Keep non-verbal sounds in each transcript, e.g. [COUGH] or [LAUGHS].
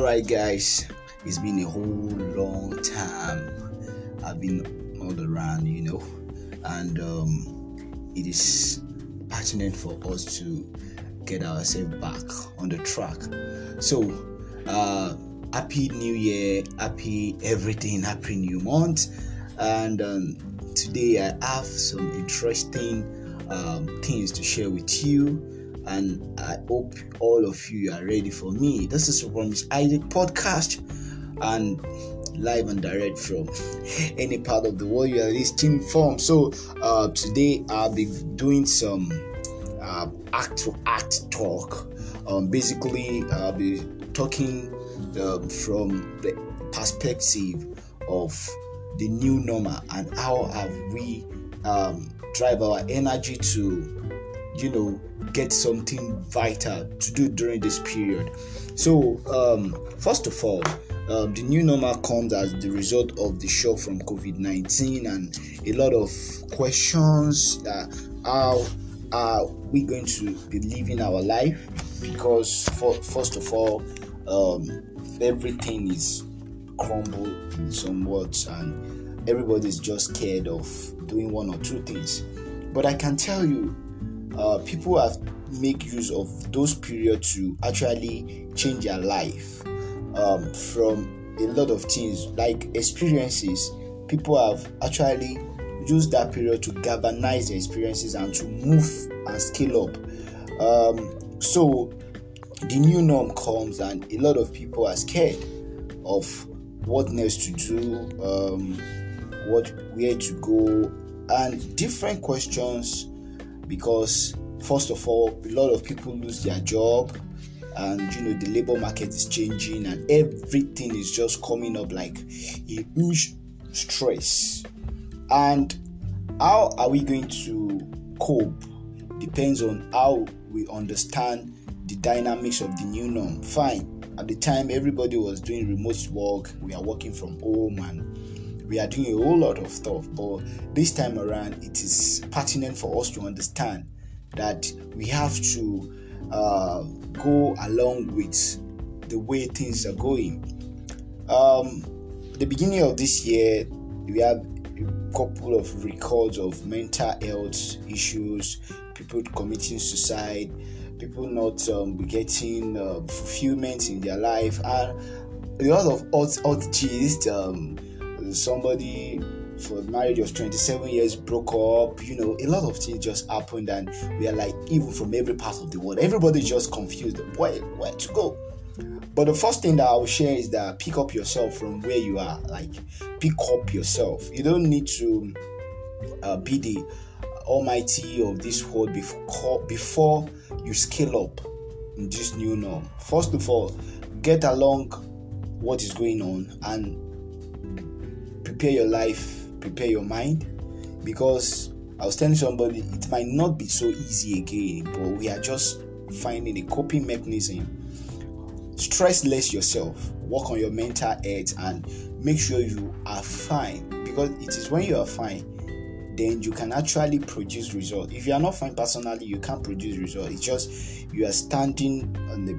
All right, guys, it's been a whole long time. I've been all around, you know, and um, it is pertinent for us to get ourselves back on the track. So, uh, happy New Year, happy everything, happy new month, and um, today I have some interesting um, things to share with you and I hope all of you are ready for me. This is from Isaac podcast and live and direct from [LAUGHS] any part of the world you are listening from. So uh, today I'll be doing some uh, act to act talk. Um, basically, I'll be talking um, from the perspective of the new normal and how have we um, drive our energy to you know get something vital to do during this period. So um, first of all um, the new normal comes as the result of the shock from covid-19 and a lot of questions that how are we going to be living our life because for, first of all um, everything is crumbled somewhat and everybody's just scared of doing one or two things. But i can tell you uh, people have make use of those periods to actually change their life um, from a lot of things like experiences. People have actually used that period to galvanize their experiences and to move and scale up. Um, so the new norm comes and a lot of people are scared of what next to do um, what where to go and different questions because first of all a lot of people lose their job and you know the labor market is changing and everything is just coming up like a huge stress. And how are we going to cope? Depends on how we understand the dynamics of the new norm. Fine. At the time everybody was doing remote work. We are working from home and we are doing a whole lot of stuff but this time around it is pertinent for us to understand that we have to uh, go along with the way things are going. Um, the beginning of this year we have a couple of records of mental health issues people committing suicide people not um, getting uh, fulfillment in their life and a lot of odd, odd gist um, somebody for marriage of 27 years broke up you know a lot of things just happened and we are like even from every part of the world. Everybody just confused. Where where to go? But the first thing that i will share is that pick up yourself from where you are like pick up yourself. You don't need to uh, be the almighty of this world before before you scale up in this new norm. First of all get along what is going on and prepare your life, prepare your mind, because I was telling somebody it might not be so easy again, but we are just finding a coping mechanism. Stress less yourself, work on your mental health, and make sure you are fine because it is when you are fine then you can actually produce results. If you are not fine personally, you can't produce results. It's just you are standing on the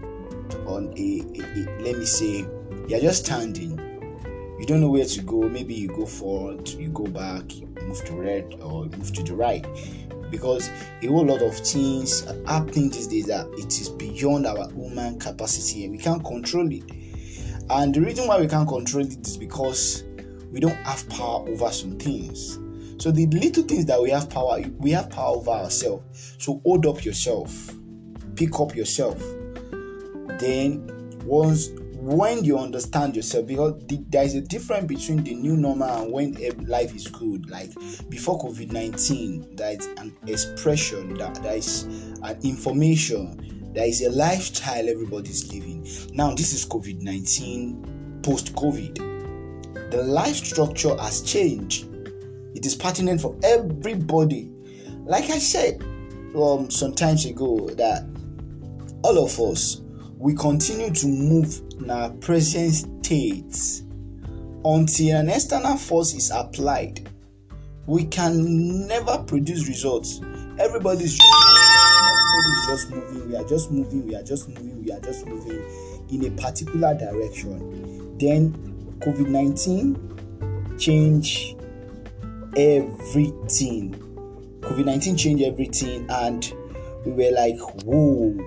on a, a, a let me say you are just standing you don't know where to go. Maybe you go forward you go back you move to red or move to the right. Because a whole lot of things are happening these days that it is beyond our human capacity and we can't control it. And the reason why we can't control it is because we don't have power over some things. So the little things that we have power we have power over ourselves. So hold up yourself. Pick up yourself. Then once when you understand yourself because the, there is a difference between the new normal and when life is good. Like before covid-19 there is an expression that there is an information there is a lifestyle everybody's living. Now this is covid-19 post-covid. The life structure has changed. It is pertinent for everybody. Like i said um some times ago that all of us we continue to move in our present state until an external force is applied. We can never produce results. Everybody's just, everybody's just moving. We are just moving. We are just moving. We are just moving. in a particular direction. Then COVID 19 changed everything. COVID 19 changed everything, and we were like, whoa.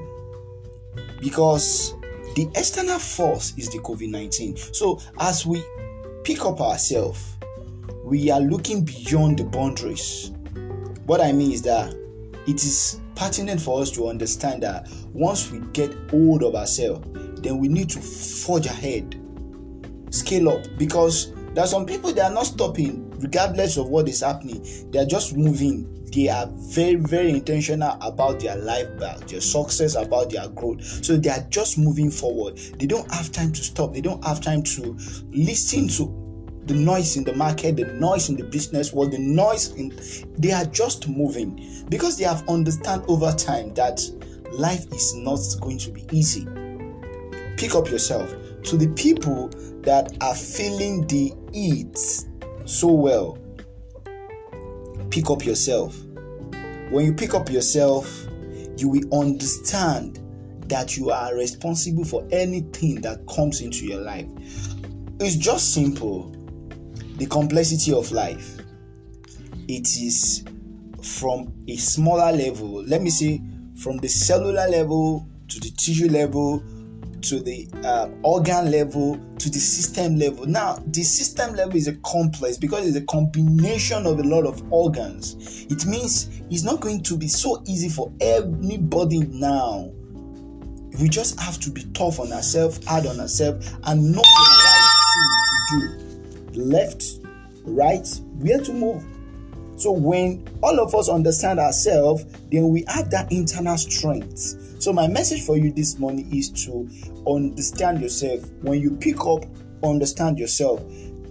Because the external force is the COVID 19. So, as we pick up ourselves, we are looking beyond the boundaries. What I mean is that it is pertinent for us to understand that once we get hold of ourselves, then we need to forge ahead, scale up, because there are some people that are not stopping regardless of what is happening, they are just moving. They are very, very intentional about their life, about their success, about their growth. So they are just moving forward. They don't have time to stop. They don't have time to listen to the noise in the market, the noise in the business world, the noise in they are just moving because they have understand over time that life is not going to be easy. Pick up yourself. To the people that are feeling the heat so well, pick up yourself. When you pick up yourself, you will understand that you are responsible for anything that comes into your life. It's just simple the complexity of life. It is from a smaller level, let me say, from the cellular level to the tissue level to the uh, organ level to the system level. Now, the system level is a complex because it's a combination of a lot of organs. It means it's not going to be so easy for anybody now. We just have to be tough on ourselves, hard on ourselves, and know the right thing to do left, right, where to move. So when all of us understand ourselves, then we have that internal strength. So my message for you this morning is to understand yourself. When you pick up, understand yourself,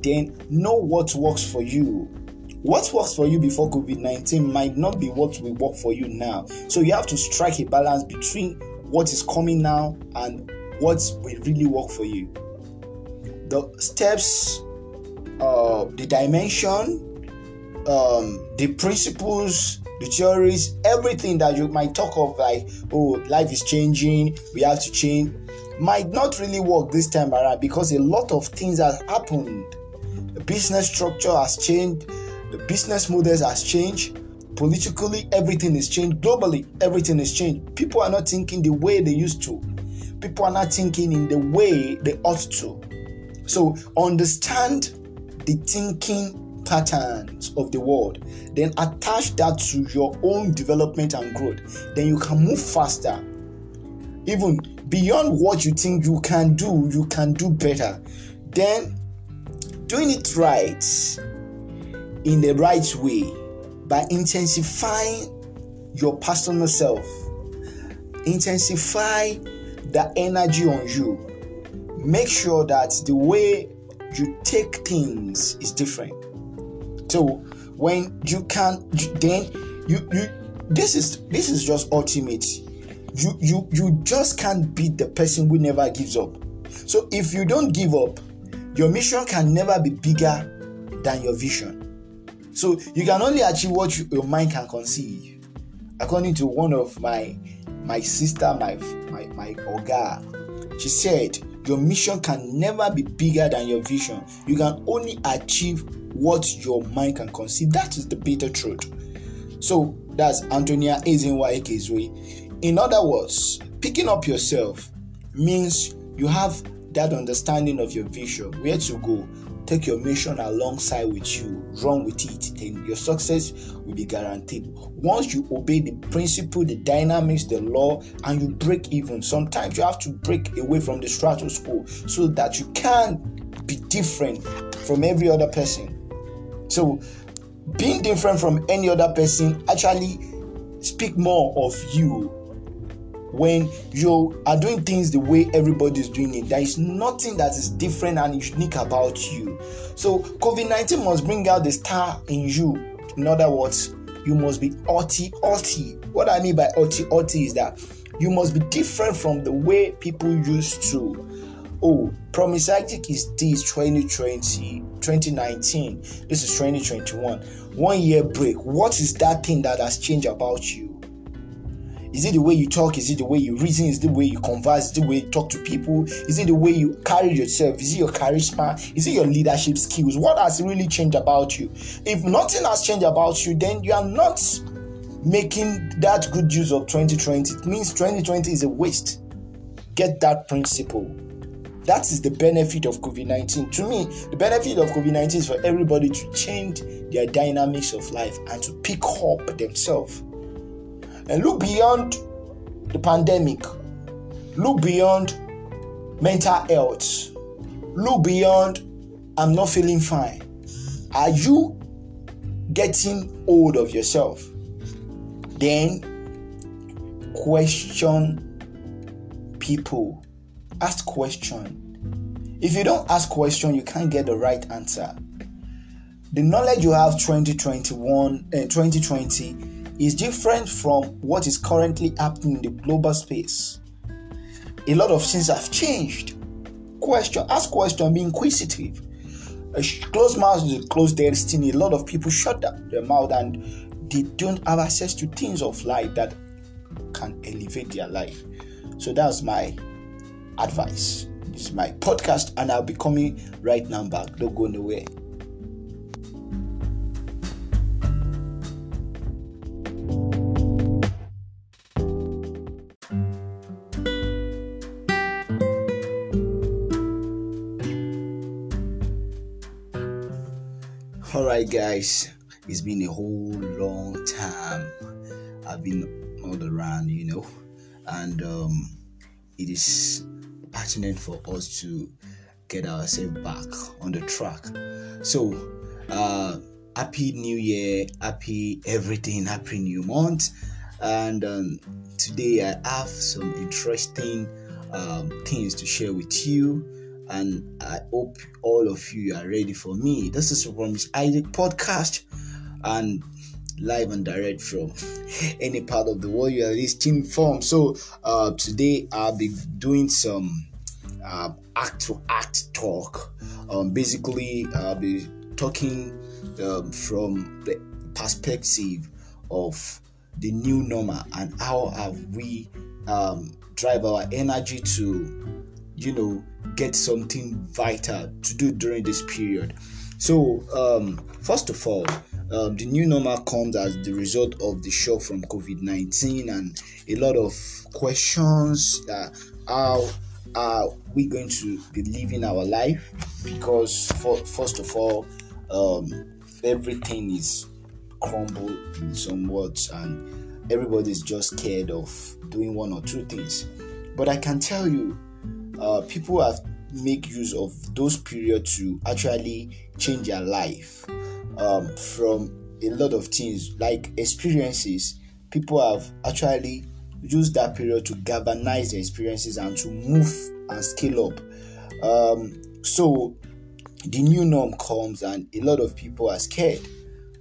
then know what works for you. What works for you before COVID 19 might not be what will work for you now. So you have to strike a balance between what is coming now and what will really work for you. The steps uh, the dimension, um, the principles, the theories, everything that you might talk of, like, oh, life is changing, we have to change, might not really work this time around because a lot of things have happened. The business structure has changed, the business models has changed, politically, everything is changed, globally, everything is changed. People are not thinking the way they used to, people are not thinking in the way they ought to. So, understand the thinking patterns of the world, then attach that to your own development and growth, then you can move faster. Even beyond what you think you can do, you can do better. Then doing it right in the right way by intensifying your personal self, intensify the energy on you. Make sure that the way you take things is different. So when you can then you you this is this is just ultimate. You you you just can't beat the person who never gives up. So if you don't give up, your mission can never be bigger than your vision. So you can only achieve what you, your mind can conceive. According to one of my my sister, my my my oga, she said your mission can never be bigger than your vision. You can only achieve what your mind can conceive. That is the bitter truth. So that's Antonia way. In other words, picking up yourself means you have that understanding of your vision, where to go, take your mission alongside with you, run with it, then your success will be guaranteed. Once you obey the principle, the dynamics, the law, and you break even, sometimes you have to break away from the status quo so that you can be different from every other person. So, being different from any other person actually speak more of you when you are doing things the way everybody is doing it. There is nothing that is different and unique about you. So, COVID 19 must bring out the star in you. In other words, you must be auti auti. What I mean by auti auti is that you must be different from the way people used to. Oh, Promise is this 2020, 2019. This is 2021. One year break. What is that thing that has changed about you? Is it the way you talk? Is it the way you reason? Is it the way you converse? Is it the way you talk to people? Is it the way you carry yourself? Is it your charisma? Is it your leadership skills? What has really changed about you? If nothing has changed about you, then you are not making that good use of 2020. It means 2020 is a waste. Get that principle. That is the benefit of COVID 19. To me, the benefit of COVID 19 is for everybody to change their dynamics of life and to pick up themselves. And look beyond the pandemic, look beyond mental health, look beyond I'm not feeling fine. Are you getting hold of yourself? Then question people ask question. If you don't ask question, you can't get the right answer. The knowledge you have 2021 and uh, 2020 is different from what is currently happening in the global space. A lot of things have changed. Question, ask question, be inquisitive. A closed mouth is a closed destiny. A lot of people shut their mouth and they don't have access to things of life that can elevate their life. So that's my advice. This is my podcast, and I'll be coming right now back. Don't go nowhere. All right, guys, it's been a whole long time. I've been all around, you know, and um, it is pertinent for us to get ourselves back on the track. So, uh, happy new year, happy everything, happy new month. And um, today I have some interesting um, things to share with you. And I hope all of you are ready for me. This is from Isaac podcast and live and direct from [LAUGHS] any part of the world you are listening from. So uh, today I'll be doing some act to act talk. Um, basically, I'll be talking um, from the perspective of the new normal and how have we um, drive our energy to, you know, get something vital to do during this period. So, um, first of all, um, the new normal comes as the result of the shock from COVID 19 and a lot of questions that how are we going to be living our life? Because for, first of all um, everything is crumbled in somewhat and everybody's just scared of doing one or two things. But i can tell you uh, people have make use of those periods to actually change their life um, from a lot of things. Like experiences people have actually used that period to galvanize their experiences and to move and scale up. Um, so the new norm comes and a lot of people are scared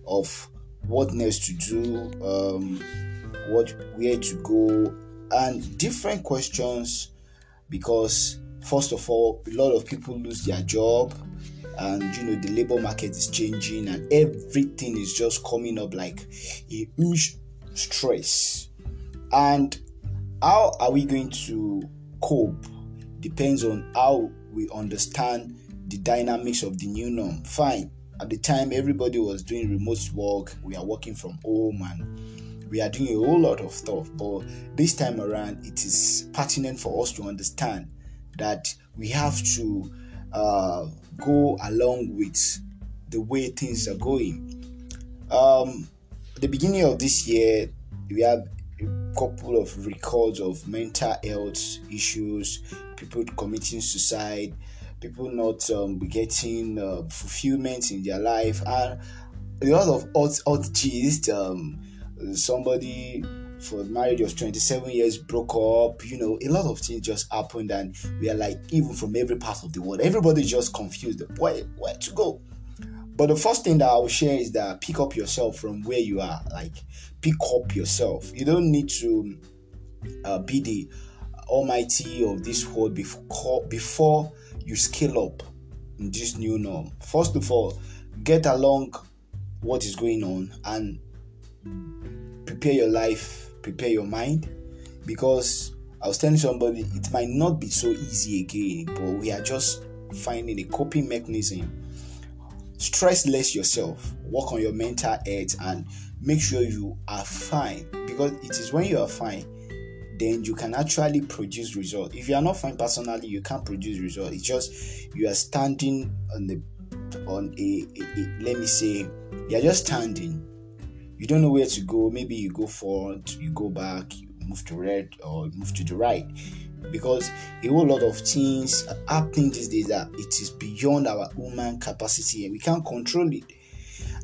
of what next to do um, what where to go and different questions because first of all a lot of people lose their job and you know the labor market is changing and everything is just coming up like a huge stress and how are we going to cope depends on how we understand the dynamics of the new norm. Fine at the time everybody was doing remote work. We are working from home and we are doing a whole lot of stuff. But this time around it is pertinent for us to understand that we have to uh, go along with the way things are going. Um, the beginning of this year, we have couple of records of mental health issues, people committing suicide, people not um, getting uh, fulfillment in their life, and a lot of odd, odd. Um, somebody for marriage of 27 years broke up you know a lot of things just happened and we are like even from every part of the world everybody just confused where where to go but the first thing that i will share is that pick up yourself from where you are like pick up yourself you don't need to uh, be the almighty of this world before before you scale up in this new norm first of all get along what is going on and prepare your life prepare your mind because I was telling somebody it might not be so easy again, but we are just finding a coping mechanism. Stress less yourself, work on your mental health, and make sure you are fine because it is when you are fine then you can actually produce results. If you are not fine personally, you can't produce results. It's just you are standing on the on a, a, a let me say you are just standing. You don't know where to go. Maybe you go forward, you go back, you move to red or move to the right because a whole lot of things are happening these days that it is beyond our human capacity and we can't control it.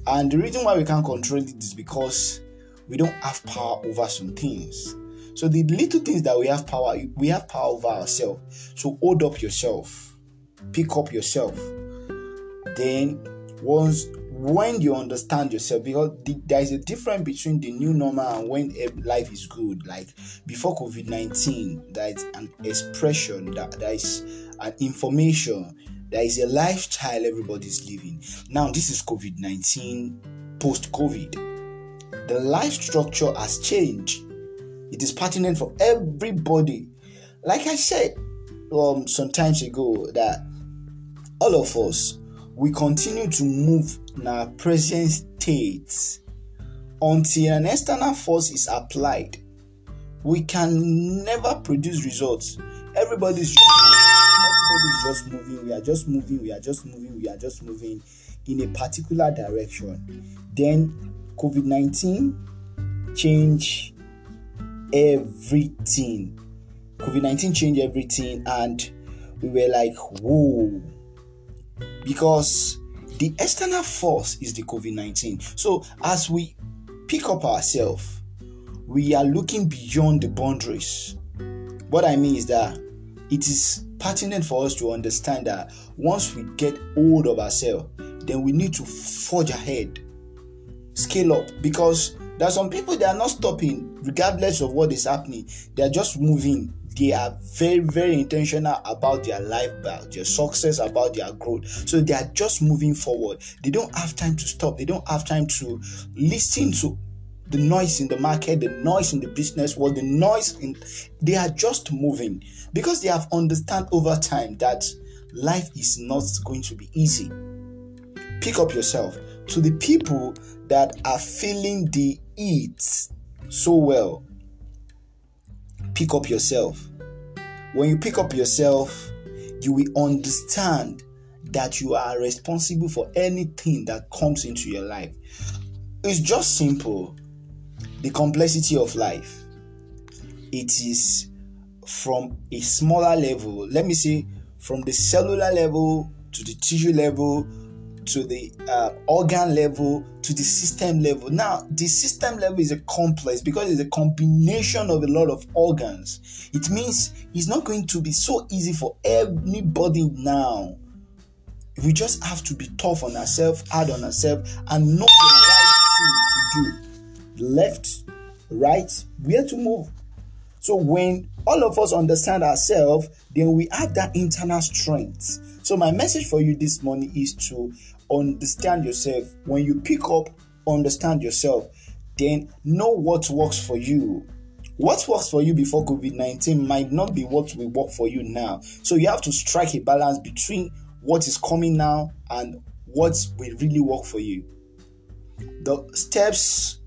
And the reason why we can't control it is because we don't have power over some things. So the little things that we have power, we have power over ourselves. So hold up yourself, pick up yourself. Then once when you understand yourself, because the, there is a difference between the new normal and when life is good. Like before COVID nineteen, there is an expression that there is an information there is a lifestyle everybody's living. Now, this is COVID 19 post COVID. The life structure has changed. It is pertinent for everybody. Like I said um, some times ago, that all of us we continue to move in our present state until an external force is applied. We can never produce results. Everybody's everybody's just moving. We are just moving. We are just moving. We are just moving in a particular direction. Then COVID nineteen change everything. COVID 19 changed everything, and we were like, whoa. Because the external force is the COVID 19. So, as we pick up ourselves, we are looking beyond the boundaries. What I mean is that it is pertinent for us to understand that once we get hold of ourselves, then we need to forge ahead, scale up, because there are some people that are not stopping regardless of what is happening. They are just moving. They are very, very intentional about their life, about their success, about their growth. So they are just moving forward. They don't have time to stop. They don't have time to listen to the noise in the market, the noise in the business world, the noise in they are just moving because they have understand over time that life is not going to be easy. Pick up yourself. To the people that are feeling the eat so well, pick up yourself. When you pick up yourself, you will understand that you are responsible for anything that comes into your life. It's just simple. The complexity of life. It is from a smaller level. Let me say, from the cellular level to the tissue level to the uh, organ level to the system level. Now, the system level is a complex because it's a combination of a lot of organs. It means it's not going to be so easy for anybody now. We just have to be tough on ourselves, hard on ourselves, and know the right thing to do. Left, right, where to move. So when all of us understand ourselves, then we have that internal strength. So my message for you this morning is to understand yourself. When you pick up, understand yourself, then know what works for you. What works for you before COVID 19 might not be what will work for you now. So you have to strike a balance between what is coming now and what will really work for you. The steps,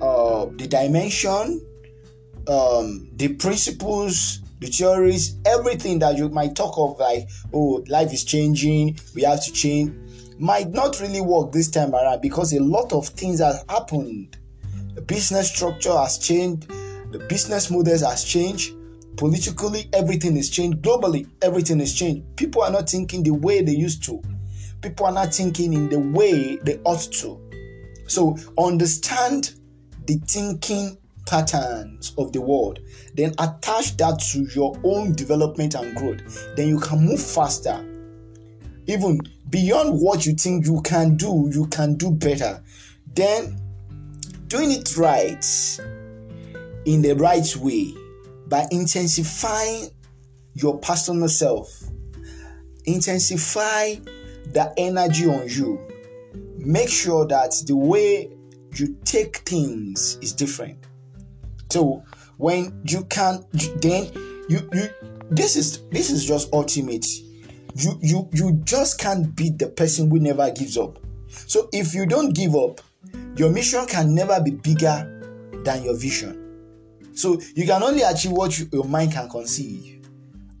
uh, the dimension, um, the principles, the theories, everything that you might talk of, like, oh, life is changing, we have to change might not really work this time around because a lot of things have happened. The business structure has changed, the business models has changed, politically everything is changed, globally everything is changed. People are not thinking the way they used to. People are not thinking in the way they ought to. So understand the thinking patterns of the world, then attach that to your own development and growth. Then you can move faster even beyond what you think you can do, you can do better. Then doing it right in the right way by intensifying your personal self, intensify the energy on you. Make sure that the way you take things is different. So, when you can then you you this is this is just ultimate you you you just can't beat the person who never gives up. So if you don't give up your mission can never be bigger than your vision. So you can only achieve what you, your mind can conceive.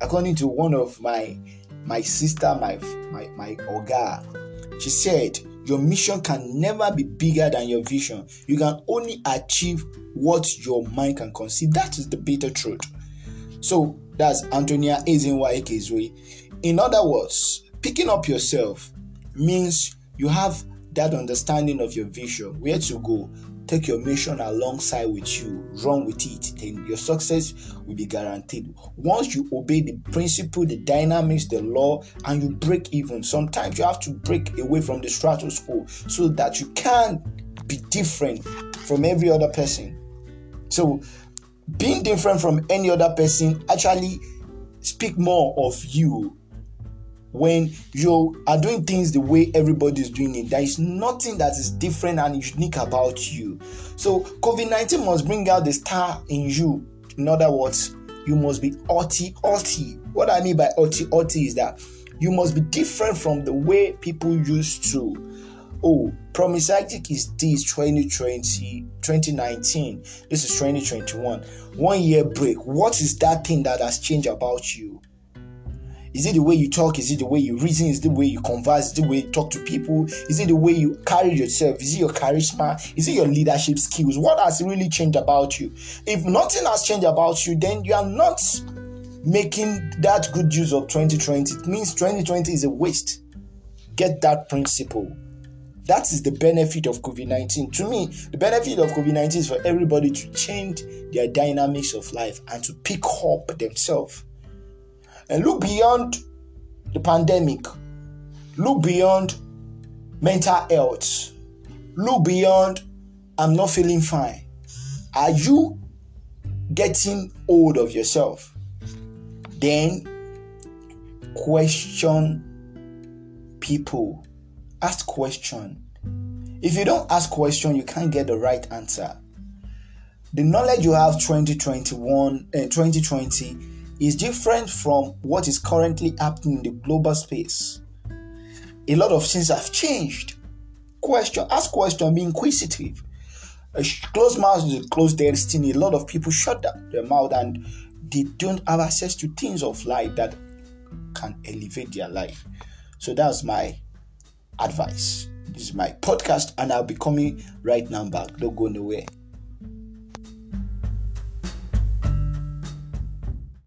According to one of my my sister my my my oga she said your mission can never be bigger than your vision. You can only achieve what your mind can conceive. That is the bitter truth. So that's Antonia Ezenwa Ekezwe. In other words, picking up yourself means you have that understanding of your vision, where to go, take your mission alongside with you, run with it, then your success will be guaranteed. Once you obey the principle, the dynamics, the law, and you break even, sometimes you have to break away from the status quo so that you can be different from every other person. So being different from any other person actually speak more of you when you are doing things the way everybody is doing it there is nothing that is different and unique about you so covid-19 must bring out the star in you in other words you must be auti auti what i mean by auti auti is that you must be different from the way people used to oh, Promise Isaac is this 2020, 2019. This is 2021. One year break. What is that thing that has changed about you? Is it the way you talk? Is it the way you reason? Is it the way you converse? Is it the way you talk to people? Is it the way you carry yourself? Is it your charisma? Is it your leadership skills? What has really changed about you? If nothing has changed about you, then you are not making that good use of 2020. It means 2020 is a waste. Get that principle. That is the benefit of COVID 19. To me, the benefit of COVID 19 is for everybody to change their dynamics of life and to pick up themselves and look beyond the pandemic, look beyond mental health, look beyond I'm not feeling fine. Are you getting hold of yourself? Then question people ask question. If you don't ask question, you can't get the right answer. The knowledge you have 2021 and uh, 2020 is different from what is currently happening in the global space. A lot of things have changed. Question, ask question, be inquisitive. A closed mouth is a closed destiny. A lot of people shut their mouth and they don't have access to things of life that can elevate their life. So that's my advice. This is my podcast, and I'll be coming right now back. Don't go nowhere.